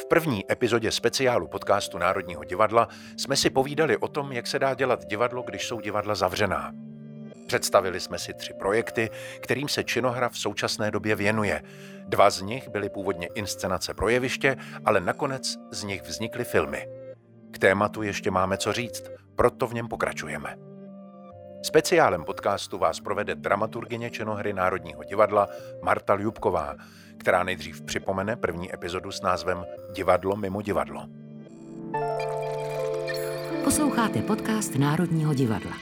V první epizodě speciálu podcastu Národního divadla jsme si povídali o tom, jak se dá dělat divadlo, když jsou divadla zavřená. Představili jsme si tři projekty, kterým se činohra v současné době věnuje. Dva z nich byly původně inscenace pro jeviště, ale nakonec z nich vznikly filmy. K tématu ještě máme co říct, proto v něm pokračujeme. Speciálem podcastu vás provede dramaturgině činohry Národního divadla Marta Ljubková, která nejdřív připomene první epizodu s názvem Divadlo mimo divadlo. Posloucháte podcast Národního divadla.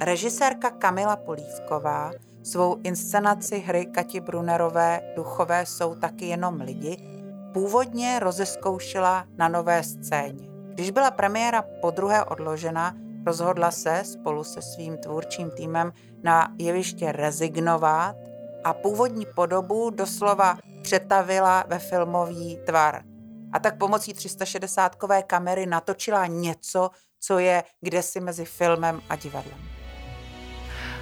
Režisérka Kamila Polívková svou inscenaci hry Kati Brunerové Duchové jsou taky jenom lidi původně rozeskoušela na nové scéně. Když byla premiéra po druhé odložena, rozhodla se spolu se svým tvůrčím týmem na jeviště rezignovat a původní podobu doslova přetavila ve filmový tvar. A tak pomocí 360-kové kamery natočila něco, co je kdesi mezi filmem a divadlem.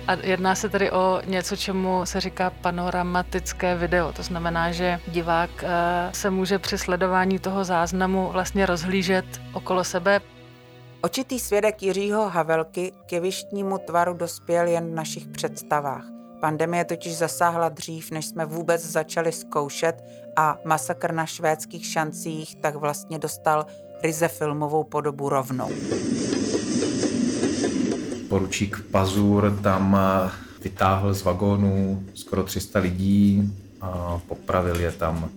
A jedná se tedy o něco, čemu se říká panoramatické video. To znamená, že divák eh, se může při sledování toho záznamu vlastně rozhlížet okolo sebe. Očitý svědek Jiřího Havelky k jevištnímu tvaru dospěl jen v našich představách. Pandemie totiž zasáhla dřív, než jsme vůbec začali zkoušet a masakr na švédských šancích tak vlastně dostal ryze filmovou podobu rovnou poručík Pazur tam eh, vytáhl z vagónu skoro 300 lidí a popravil je tam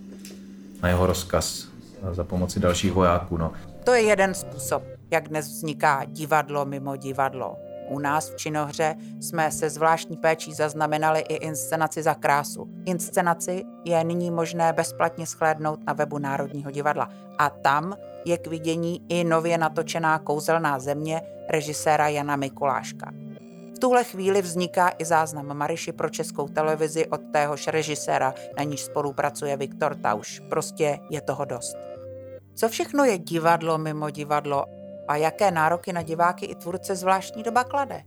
na jeho rozkaz za pomoci dalších vojáků. No. To je jeden způsob, jak dnes vzniká divadlo mimo divadlo. U nás v Činohře jsme se zvláštní péčí zaznamenali i inscenaci za krásu. Inscenaci je nyní možné bezplatně shlédnout na webu Národního divadla. A tam je k vidění i nově natočená Kouzelná země režiséra Jana Mikuláška. V tuhle chvíli vzniká i záznam Mariši pro českou televizi od téhož režiséra, na níž spolupracuje Viktor Tauš. Prostě je toho dost. Co všechno je divadlo mimo divadlo a jaké nároky na diváky i tvůrce zvláštní doba klade?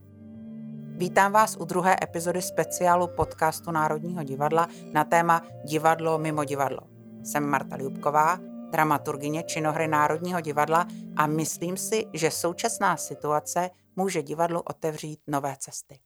Vítám vás u druhé epizody speciálu podcastu Národního divadla na téma Divadlo mimo divadlo. Jsem Marta Ljubková, dramaturgině činohry Národního divadla a myslím si, že současná situace může divadlu otevřít nové cesty.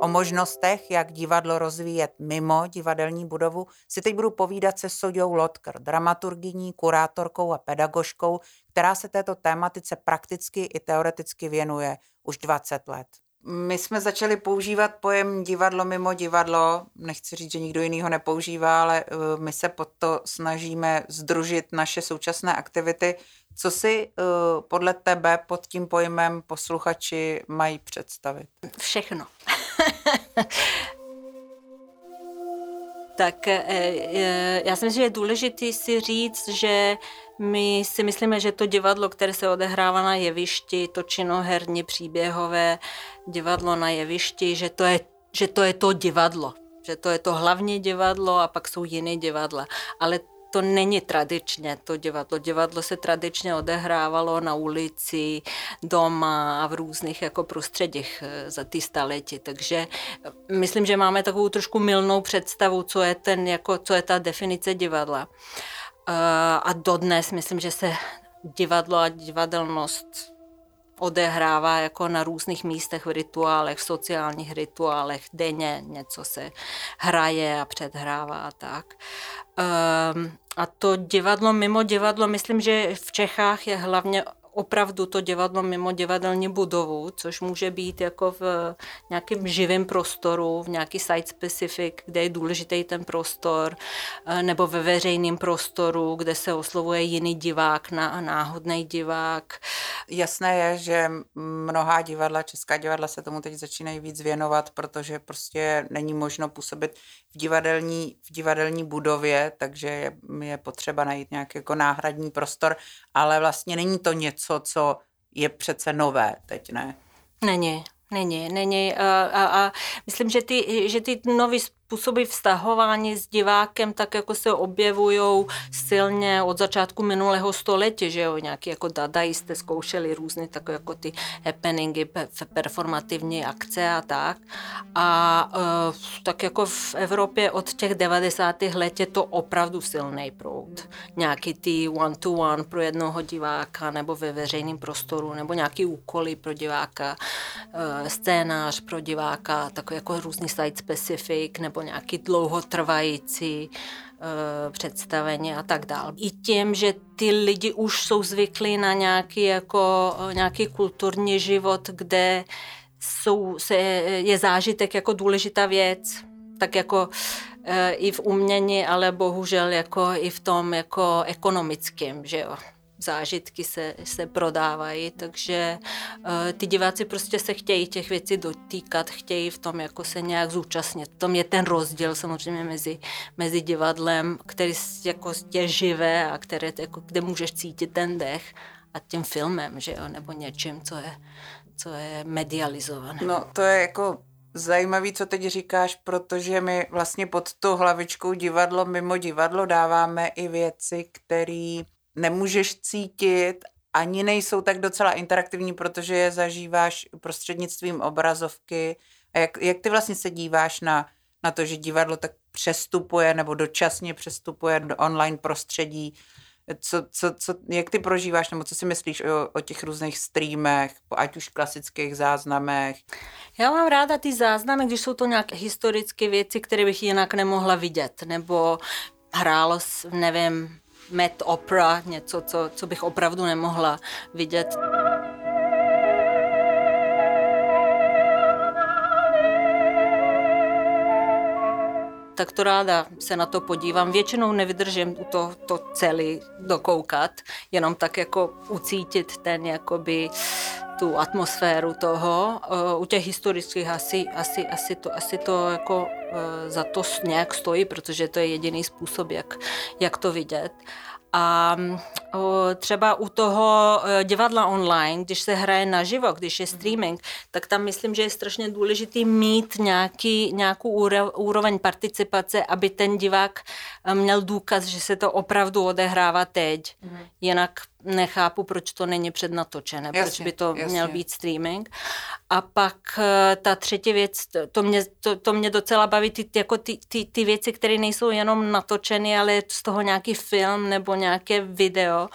O možnostech, jak divadlo rozvíjet mimo divadelní budovu, si teď budu povídat se Soďou Lotkr, dramaturgyní, kurátorkou a pedagožkou, která se této tématice prakticky i teoreticky věnuje už 20 let. My jsme začali používat pojem divadlo mimo divadlo. Nechci říct, že nikdo jiný ho nepoužívá, ale eh, my se pod to snažíme združit naše současné aktivity. Co si eh, podle tebe pod tím pojmem posluchači mají představit? Všechno. tak eh, já si myslím, že je důležité si říct, že my si myslíme, že to divadlo, které se odehrává na jevišti, to činoherní příběhové divadlo na jevišti, že to je, že to, je to divadlo. Že to je to hlavní divadlo a pak jsou jiné divadla. Ale to není tradičně to divadlo. Divadlo se tradičně odehrávalo na ulici, doma a v různých jako prostředích eh, za ty staletí. Takže eh, myslím, že máme takovou trošku milnou představu, co je, ten, jako, co je ta definice divadla. Eh, a dodnes myslím, že se divadlo a divadelnost odehrává jako na různých místech v rituálech, v sociálních rituálech, denně něco se hraje a předhrává a tak. Um, a to divadlo mimo divadlo, myslím, že v Čechách je hlavně opravdu to divadlo mimo divadelní budovu, což může být jako v nějakém živém prostoru, v nějaký site specific, kde je důležitý ten prostor, eh, nebo ve veřejném prostoru, kde se oslovuje jiný divák, náhodný divák. Jasné je, že mnohá divadla, česká divadla se tomu teď začínají víc věnovat, protože prostě není možno působit v divadelní, v divadelní budově, takže je, je potřeba najít nějaký jako náhradní prostor, ale vlastně není to něco, co je přece nové teď, ne? Není, není, není. A, a, a myslím, že ty, že ty nové způsoby vztahování s divákem tak jako se objevují silně od začátku minulého století, že jo, nějaký jako dadaisté zkoušeli různé takové jako ty happeningy, performativní akce a tak. A uh, tak jako v Evropě od těch 90. let je to opravdu silný proud. Nějaký ty one-to-one pro jednoho diváka nebo ve veřejném prostoru, nebo nějaký úkoly pro diváka, uh, scénář pro diváka, takový jako různý site specific, nebo nějaký dlouhotrvající uh, představení a tak dále. I tím, že ty lidi už jsou zvyklí na nějaký, jako, nějaký kulturní život, kde jsou, se, je zážitek jako důležitá věc, tak jako e, i v umění, ale bohužel jako i v tom jako ekonomickém, že jo zážitky se, se prodávají, takže uh, ty diváci prostě se chtějí těch věcí dotýkat, chtějí v tom jako se nějak zúčastnit. V tom je ten rozdíl samozřejmě mezi, mezi divadlem, který jako je živé a které, jako, kde můžeš cítit ten dech a tím filmem, že jo, nebo něčím, co je, co je medializované. No to je jako zajímavý, co teď říkáš, protože my vlastně pod tou hlavičkou divadlo mimo divadlo dáváme i věci, které nemůžeš cítit, ani nejsou tak docela interaktivní, protože je zažíváš prostřednictvím obrazovky. A jak, jak ty vlastně se díváš na, na to, že divadlo tak přestupuje nebo dočasně přestupuje do online prostředí? Co, co, co, jak ty prožíváš, nebo co si myslíš o, o těch různých streamech, ať už klasických záznamech? Já mám ráda ty záznamy, když jsou to nějaké historické věci, které bych jinak nemohla vidět, nebo hrálo, nevím, Met Opera, něco, co, co bych opravdu nemohla vidět. tak to ráda se na to podívám. Většinou nevydržím to, to celý dokoukat, jenom tak jako ucítit ten jakoby tu atmosféru toho. U těch historických asi, asi, asi, to, asi to jako e, za to nějak stojí, protože to je jediný způsob, jak, jak to vidět. A třeba u toho divadla online, když se hraje naživo, když je streaming, tak tam myslím, že je strašně důležitý mít nějaký, nějakou úroveň participace, aby ten divák měl důkaz, že se to opravdu odehrává teď. Mm. Jinak nechápu, proč to není přednatočené, jasně, proč by to jasně. měl být streaming. A pak eh, ta třetí věc, to mě, to, to mě docela baví, ty, jako ty, ty, ty věci, které nejsou jenom natočeny, ale z toho nějaký film nebo nějaké video,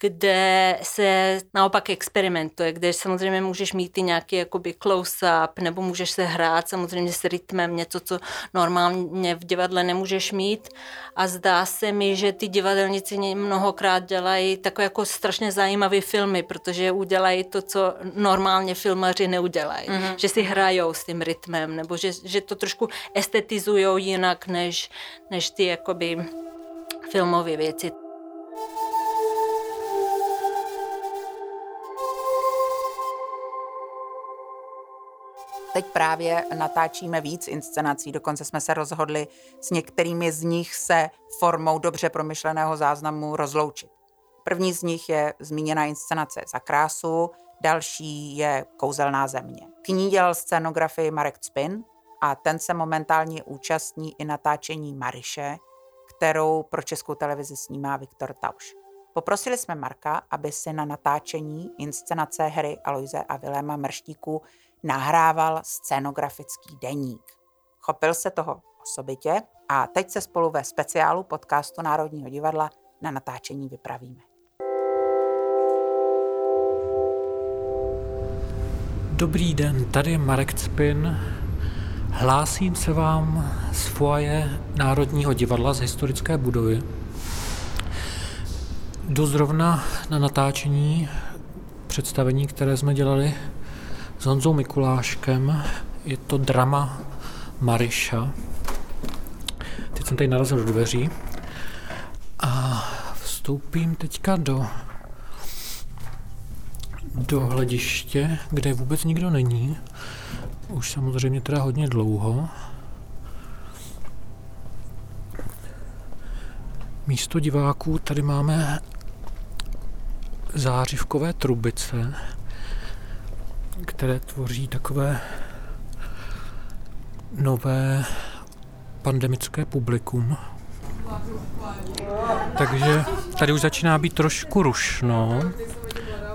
kde se naopak experimentuje, kde samozřejmě můžeš mít i nějaký jakoby close-up, nebo můžeš se hrát samozřejmě s rytmem, něco, co normálně v divadle nemůžeš mít. A zdá se mi, že ty divadelníci mnohokrát dělají takové jako strašně zajímavé filmy, protože udělají to, co normálně filmaři neudělají. Mm-hmm. Že si hrajou s tím rytmem, nebo že, že to trošku estetizují jinak, než, než ty jakoby filmové věci. Teď právě natáčíme víc inscenací, dokonce jsme se rozhodli s některými z nich se formou dobře promyšleného záznamu rozloučit. První z nich je zmíněná inscenace Za krásu, další je Kouzelná země. K ní dělal scénografii Marek Spin a ten se momentálně účastní i natáčení Mariše, kterou pro českou televizi snímá Viktor Tauš. Poprosili jsme Marka, aby si na natáčení inscenace hry Aloise a Viléma Mrštíku nahrával scénografický deník. Chopil se toho osobitě a teď se spolu ve speciálu podcastu Národního divadla na natáčení vypravíme. Dobrý den, tady je Marek Cpin. Hlásím se vám z foaje Národního divadla z historické budovy. Jdu zrovna na natáčení představení, které jsme dělali s Honzou Mikuláškem. Je to drama Mariša. Teď jsem tady narazil do dveří a vstoupím teďka do do hlediště, kde vůbec nikdo není. Už samozřejmě teda hodně dlouho. Místo diváků tady máme zářivkové trubice, které tvoří takové nové pandemické publikum. Takže tady už začíná být trošku rušno.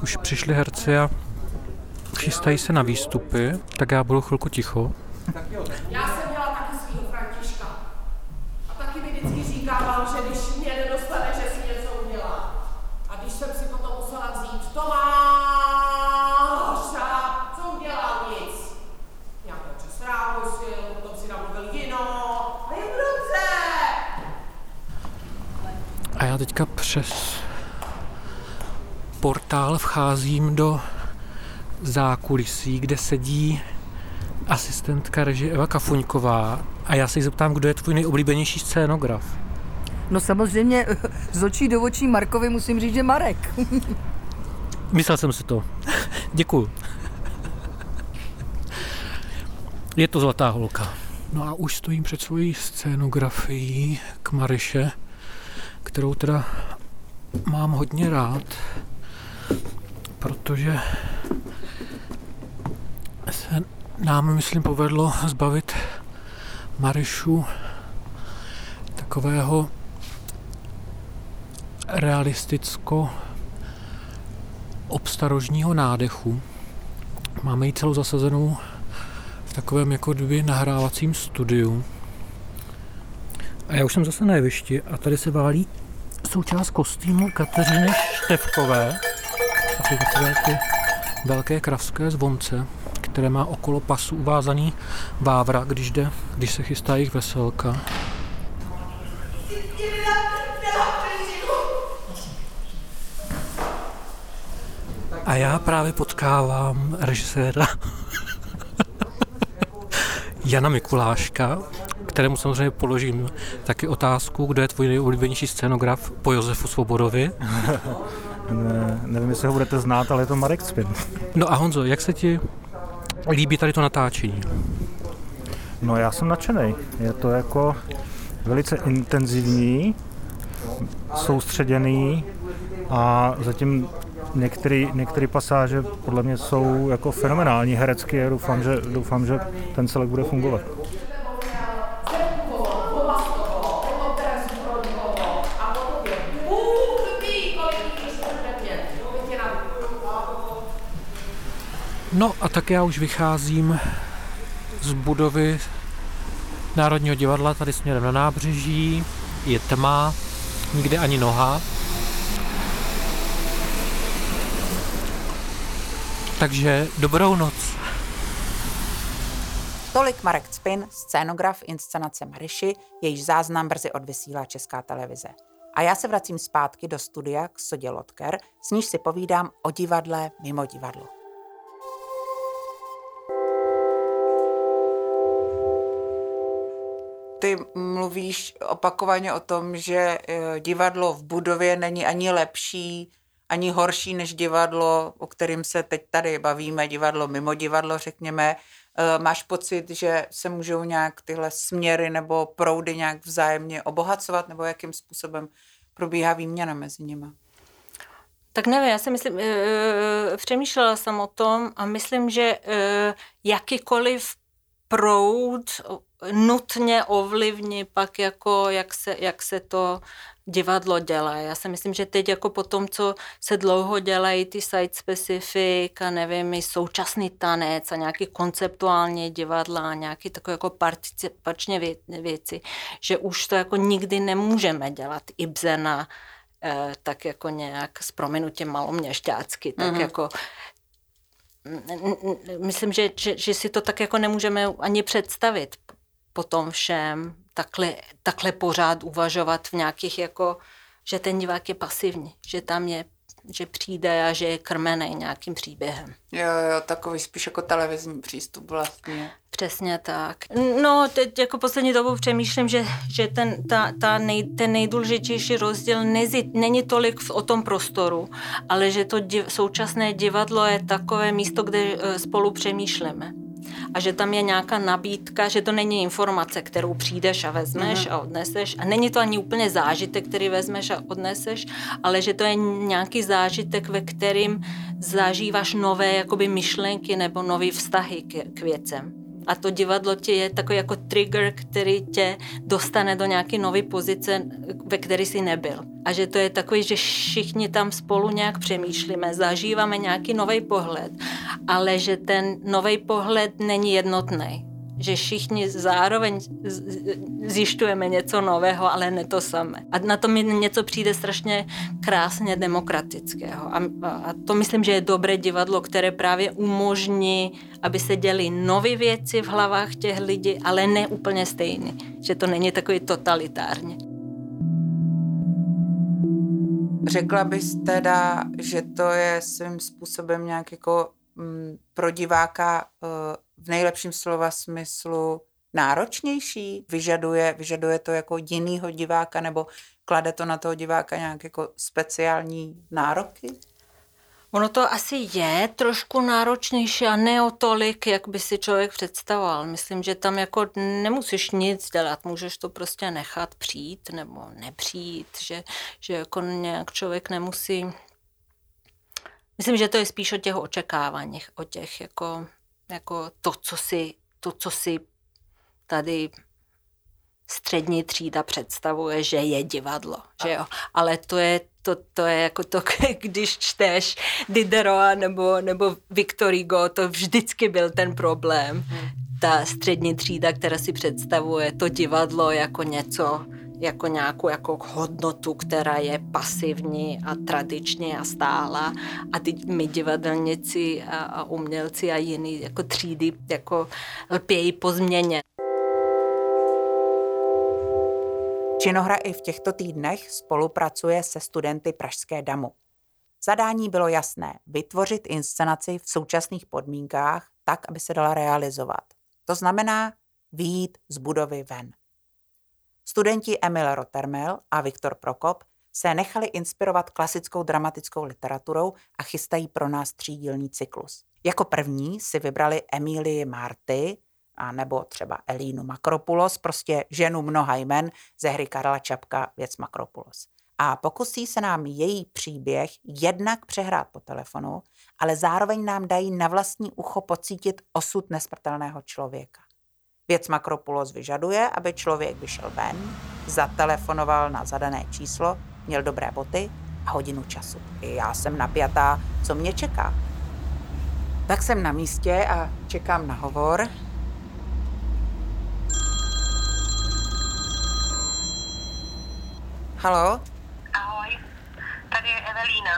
Už přišli herci a chystají se na výstupy, tak já budu chvilku ticho. Já jsem měla taky svého Františka. A taky mi vždycky říkával, že když mě nedostane, že si něco udělá. A když jsem si potom musela vzít Tomáš, a co udělal nic. Nějakou přesrávu si, potom si namluvil jinou. A je to dobře. A já teďka přes portál vcházím do zákulisí, kde sedí asistentka režie Eva Kafuňková a já se jí zeptám, kdo je tvůj nejoblíbenější scénograf. No samozřejmě z očí do očí Markovi musím říct, že Marek. Myslel jsem si to. Děkuju. Je to zlatá holka. No a už stojím před svojí scénografií k Mariše, kterou teda mám hodně rád, protože se nám, myslím, povedlo zbavit Marišu takového realisticko obstarožního nádechu. Máme ji celou zasazenou v takovém jako kdyby nahrávacím studiu. A já už jsem zase na jevišti a tady se válí součást kostýmu Kateřiny Števkové. A jsou takové ty velké kravské zvonce, které má okolo pasu uvázaný vávra, když, jde, když se chystá jejich veselka. A já právě potkávám režiséra Jana Mikuláška, kterému samozřejmě položím taky otázku, kdo je tvůj nejoblíbenější scénograf po Josefu Svobodovi. Ne, nevím, jestli ho budete znát, ale je to Marek Cpin. No a Honzo, jak se ti líbí tady to natáčení? No já jsem nadšený. Je to jako velice intenzivní, soustředěný a zatím některé některé pasáže podle mě jsou jako fenomenální herecky a doufám, že, doufám, že ten celek bude fungovat. No a tak já už vycházím z budovy Národního divadla tady směrem na nábřeží. Je tma, nikde ani noha. Takže dobrou noc. Tolik Marek Cpin, scénograf inscenace Mariši, jejíž záznam brzy odvysílá Česká televize. A já se vracím zpátky do studia k Sodě Lotker, s níž si povídám o divadle mimo divadlo. Mluvíš opakovaně o tom, že eh, divadlo v budově není ani lepší, ani horší než divadlo, o kterým se teď tady bavíme, divadlo mimo divadlo, řekněme. Eh, máš pocit, že se můžou nějak tyhle směry nebo proudy nějak vzájemně obohacovat, nebo jakým způsobem probíhá výměna mezi nimi? Tak nevím, já si myslím, e, přemýšlela jsem o tom a myslím, že e, jakýkoliv proud nutně ovlivní pak jako, jak se, jak se to divadlo dělá. Já si myslím, že teď jako po tom, co se dlouho dělají ty site specific a nevím, i současný tanec a nějaký konceptuální divadla a nějaký takové jako participačně věci, že už to jako nikdy nemůžeme dělat Ibsena eh, tak jako nějak s prominutím maloměšťácky, tak mm-hmm. jako myslím, že, že, že si to tak jako nemůžeme ani představit po tom všem, takhle, takhle pořád uvažovat v nějakých jako, že ten divák je pasivní, že tam je že přijde a že je krmený nějakým příběhem. Jo, jo, takový spíš jako televizní přístup vlastně. Přesně tak. No, teď jako poslední dobu přemýšlím, že, že ten, ta, ta nej, ten nejdůležitější rozdíl nezi, není tolik v, o tom prostoru, ale že to div, současné divadlo je takové místo, kde eh, spolu přemýšlíme a že tam je nějaká nabídka, že to není informace, kterou přijdeš a vezmeš uh-huh. a odneseš a není to ani úplně zážitek, který vezmeš a odneseš, ale že to je nějaký zážitek, ve kterým zažíváš nové jakoby myšlenky nebo nové vztahy k, k věcem. A to divadlo tě je takový jako trigger, který tě dostane do nějaké nové pozice, ve které jsi nebyl. A že to je takový, že všichni tam spolu nějak přemýšlíme, zažíváme nějaký nový pohled, ale že ten nový pohled není jednotný že všichni zároveň zjišťujeme něco nového, ale ne to samé. A na to mi něco přijde strašně krásně demokratického. A, a to myslím, že je dobré divadlo, které právě umožní, aby se děly nové věci v hlavách těch lidí, ale ne úplně stejné. Že to není takový totalitární. Řekla bys teda, že to je svým způsobem nějak jako mm, pro diváka uh, v nejlepším slova smyslu náročnější? Vyžaduje, vyžaduje to jako jinýho diváka nebo klade to na toho diváka nějak jako speciální nároky? Ono to asi je trošku náročnější a ne o tolik, jak by si člověk představoval. Myslím, že tam jako nemusíš nic dělat, můžeš to prostě nechat přijít nebo nepřijít, že, že jako nějak člověk nemusí... Myslím, že to je spíš o těch očekáváních, o těch jako jako to, co si, to, co si tady střední třída představuje, že je divadlo, že jo. Ale to je, to, to je jako to, když čteš Diderot nebo, nebo Victor Hugo, to vždycky byl ten problém. Ta střední třída, která si představuje to divadlo jako něco, jako nějakou jako hodnotu, která je pasivní a tradiční a stála a ty my divadelníci a, a umělci a jiný jako třídy jako lpějí po změně. Činohra i v těchto týdnech spolupracuje se studenty Pražské damu. Zadání bylo jasné, vytvořit inscenaci v současných podmínkách tak, aby se dala realizovat. To znamená výjít z budovy ven. Studenti Emil Rottermel a Viktor Prokop se nechali inspirovat klasickou dramatickou literaturou a chystají pro nás třídílný cyklus. Jako první si vybrali Emílii Marty, a nebo třeba Elínu Makropulos, prostě ženu mnoha jmen ze hry Karla Čapka Věc Makropulos. A pokusí se nám její příběh jednak přehrát po telefonu, ale zároveň nám dají na vlastní ucho pocítit osud nesmrtelného člověka. Věc Makropulos vyžaduje, aby člověk vyšel ven, zatelefonoval na zadané číslo, měl dobré boty a hodinu času. I já jsem napjatá, co mě čeká. Tak jsem na místě a čekám na hovor. Halo? Ahoj, tady je Evelína.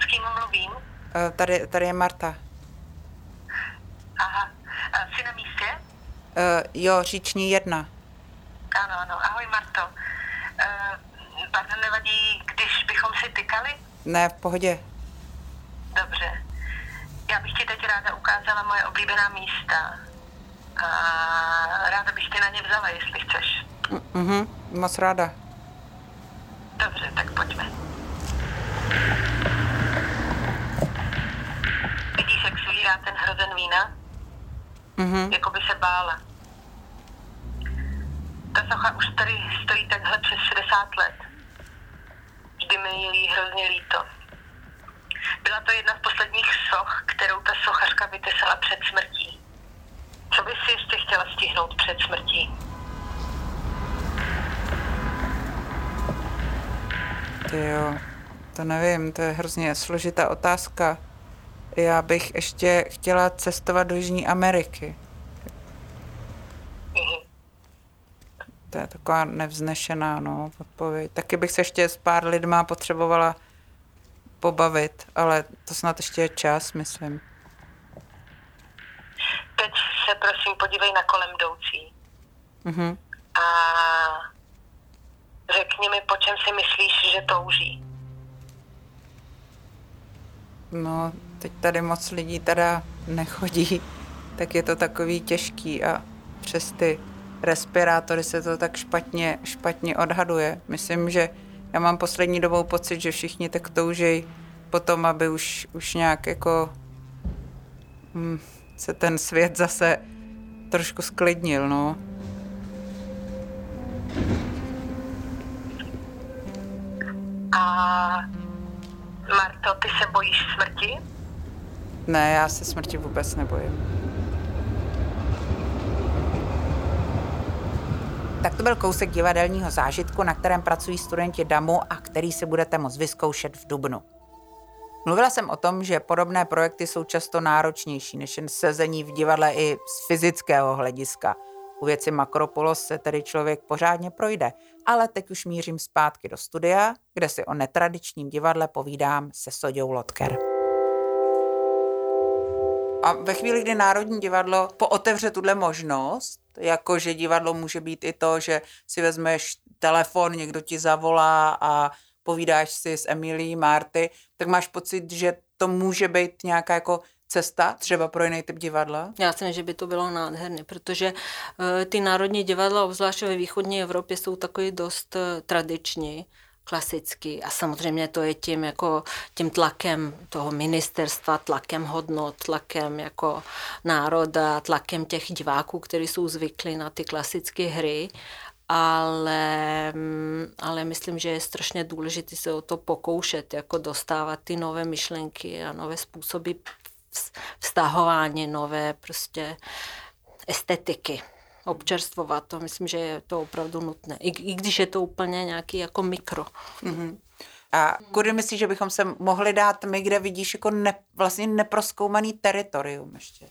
S kým mluvím? Eh, tady, tady je Marta. Aha, jsi na místě? Uh, jo, říční jedna. Ano, ano. Ahoj, Marto. Uh, pardon, nevadí, když bychom si tykali? Ne, v pohodě. Dobře. Já bych ti teď ráda ukázala moje oblíbená místa. A ráda bych tě na ně vzala, jestli chceš. Mhm, moc ráda. Dobře, tak pojďme. Vidíš, jak svírá ten hrozen vína? Mm-hmm. Jako by se bála. Ta socha už tady stojí takhle přes 60 let. Vždy mi je jí hrozně líto. Byla to jedna z posledních soch, kterou ta sochařka vytesala před smrtí. Co bys si ještě chtěla stihnout před smrtí? Ty jo, to nevím, to je hrozně složitá otázka. Já bych ještě chtěla cestovat do Jižní Ameriky. To je taková nevznešená no, odpověď. Taky bych se ještě s pár lidma potřebovala pobavit, ale to snad ještě je čas, myslím. Teď se prosím podívej na kolem jdoucí. Mhm. A řekni mi, po čem si myslíš, že touží. No, teď tady moc lidí teda nechodí, tak je to takový těžký a přes ty respirátory se to tak špatně, špatně odhaduje. Myslím, že já mám poslední dobou pocit, že všichni tak toužejí potom, aby už, už nějak jako hm, se ten svět zase trošku sklidnil, no. A Marto, ty se bojíš smrti? Ne, já se smrti vůbec nebojím. Tak to byl kousek divadelního zážitku, na kterém pracují studenti DAMu a který si budete moct vyzkoušet v Dubnu. Mluvila jsem o tom, že podobné projekty jsou často náročnější než jen sezení v divadle i z fyzického hlediska – u věci Makropolos se tedy člověk pořádně projde, ale teď už mířím zpátky do studia, kde si o netradičním divadle povídám se Soďou Lotker. A ve chvíli, kdy Národní divadlo pootevře tuhle možnost, jako že divadlo může být i to, že si vezmeš telefon, někdo ti zavolá a povídáš si s Emilí Marty, tak máš pocit, že to může být nějaká jako cesta třeba pro jiný typ divadla? Já si myslím, že by to bylo nádherné, protože uh, ty národní divadla, obzvláště ve východní Evropě, jsou takový dost uh, tradiční klasický a samozřejmě to je tím jako tím tlakem toho ministerstva, tlakem hodnot, tlakem jako národa, tlakem těch diváků, kteří jsou zvyklí na ty klasické hry ale, mm, ale myslím, že je strašně důležité se o to pokoušet, jako dostávat ty nové myšlenky a nové způsoby vztahování, nové prostě estetiky občerstvovat to. Myslím, že je to opravdu nutné. I, i když je to úplně nějaký jako mikro. Mm-hmm. A kudy myslíš, že bychom se mohli dát my, kde vidíš jako ne, vlastně neproskoumaný teritorium ještě?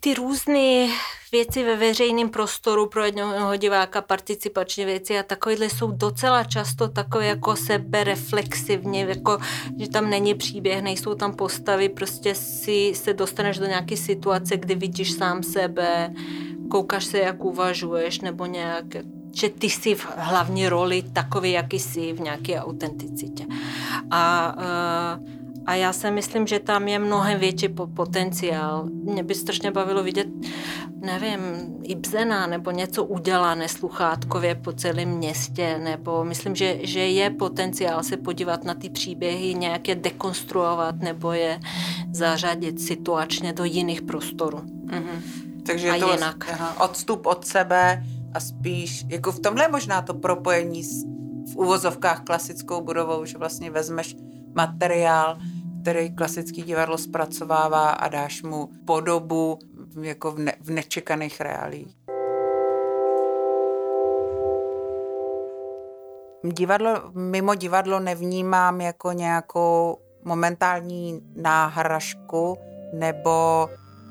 Ty různé věci ve veřejném prostoru pro jednoho diváka, participační věci a takovéhle jsou docela často takové jako sebereflexivně, jako, že tam není příběh, nejsou tam postavy, prostě si se dostaneš do nějaké situace, kdy vidíš sám sebe, koukáš se, jak uvažuješ, nebo nějak, že ty jsi v hlavní roli takový, jaký jsi v nějaké autenticitě. A uh, a já si myslím, že tam je mnohem větší potenciál. Mě by strašně bavilo vidět, nevím, Ibzena nebo něco udělané sluchátkově po celém městě, nebo myslím, že, že je potenciál se podívat na ty příběhy, nějak je dekonstruovat nebo je zařadit situačně do jiných prostorů. Mm-hmm. Takže a to jinak. Aha, odstup od sebe a spíš, jako v tomhle možná to propojení s, v úvozovkách klasickou budovou, že vlastně vezmeš materiál, který klasický divadlo zpracovává a dáš mu podobu jako v, ne, v nečekaných reálích. Divadlo, mimo divadlo nevnímám jako nějakou momentální náhražku nebo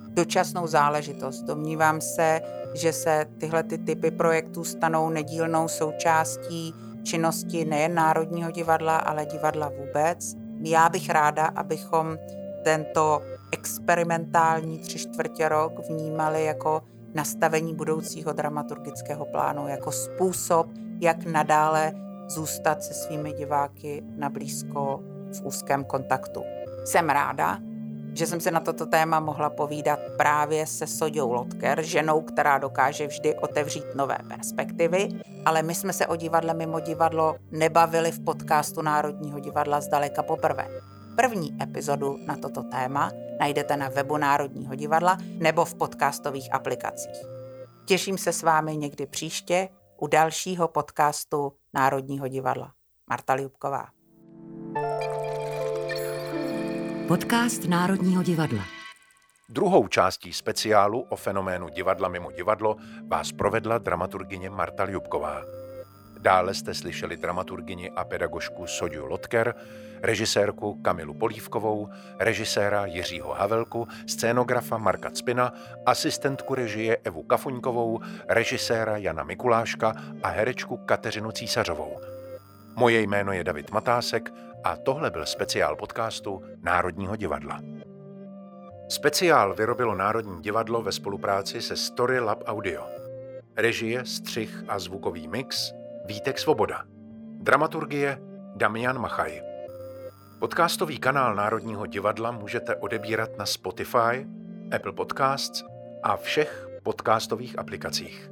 dočasnou záležitost. Domnívám se, že se tyhle ty typy projektů stanou nedílnou součástí činnosti nejen Národního divadla, ale divadla vůbec. Já bych ráda, abychom tento experimentální tři čtvrtě rok vnímali jako nastavení budoucího dramaturgického plánu, jako způsob, jak nadále zůstat se svými diváky na blízko v úzkém kontaktu. Jsem ráda, že jsem se na toto téma mohla povídat právě se Soďou Lotker, ženou, která dokáže vždy otevřít nové perspektivy, ale my jsme se o divadle mimo divadlo nebavili v podcastu Národního divadla zdaleka poprvé. První epizodu na toto téma najdete na webu Národního divadla nebo v podcastových aplikacích. Těším se s vámi někdy příště u dalšího podcastu Národního divadla. Marta Ljubková. Podcast Národního divadla. Druhou částí speciálu o fenoménu divadla mimo divadlo vás provedla dramaturgině Marta Ljubková. Dále jste slyšeli dramaturgyni a pedagožku Sodiu Lotker, režisérku Kamilu Polívkovou, režiséra Jiřího Havelku, scénografa Marka Cpina, asistentku režie Evu Kafuňkovou, režiséra Jana Mikuláška a herečku Kateřinu Císařovou. Moje jméno je David Matásek a tohle byl speciál podcastu Národního divadla. Speciál vyrobilo Národní divadlo ve spolupráci se Story Lab Audio. Režie, střih a zvukový mix Vítek Svoboda. Dramaturgie Damian Machaj. Podcastový kanál Národního divadla můžete odebírat na Spotify, Apple Podcasts a všech podcastových aplikacích.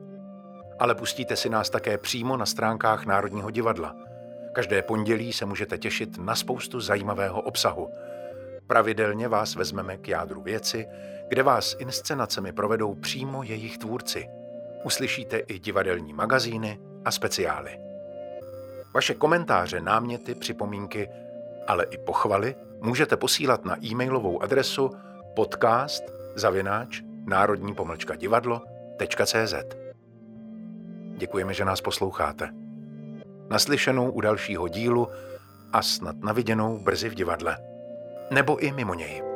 Ale pustíte si nás také přímo na stránkách Národního divadla – Každé pondělí se můžete těšit na spoustu zajímavého obsahu. Pravidelně vás vezmeme k jádru věci, kde vás inscenacemi provedou přímo jejich tvůrci. Uslyšíte i divadelní magazíny a speciály. Vaše komentáře, náměty, připomínky, ale i pochvaly můžete posílat na e-mailovou adresu podcast zavináč národní pomlčka divadlo.cz. Děkujeme, že nás posloucháte. Naslyšenou u dalšího dílu a snad naviděnou brzy v divadle. Nebo i mimo něj.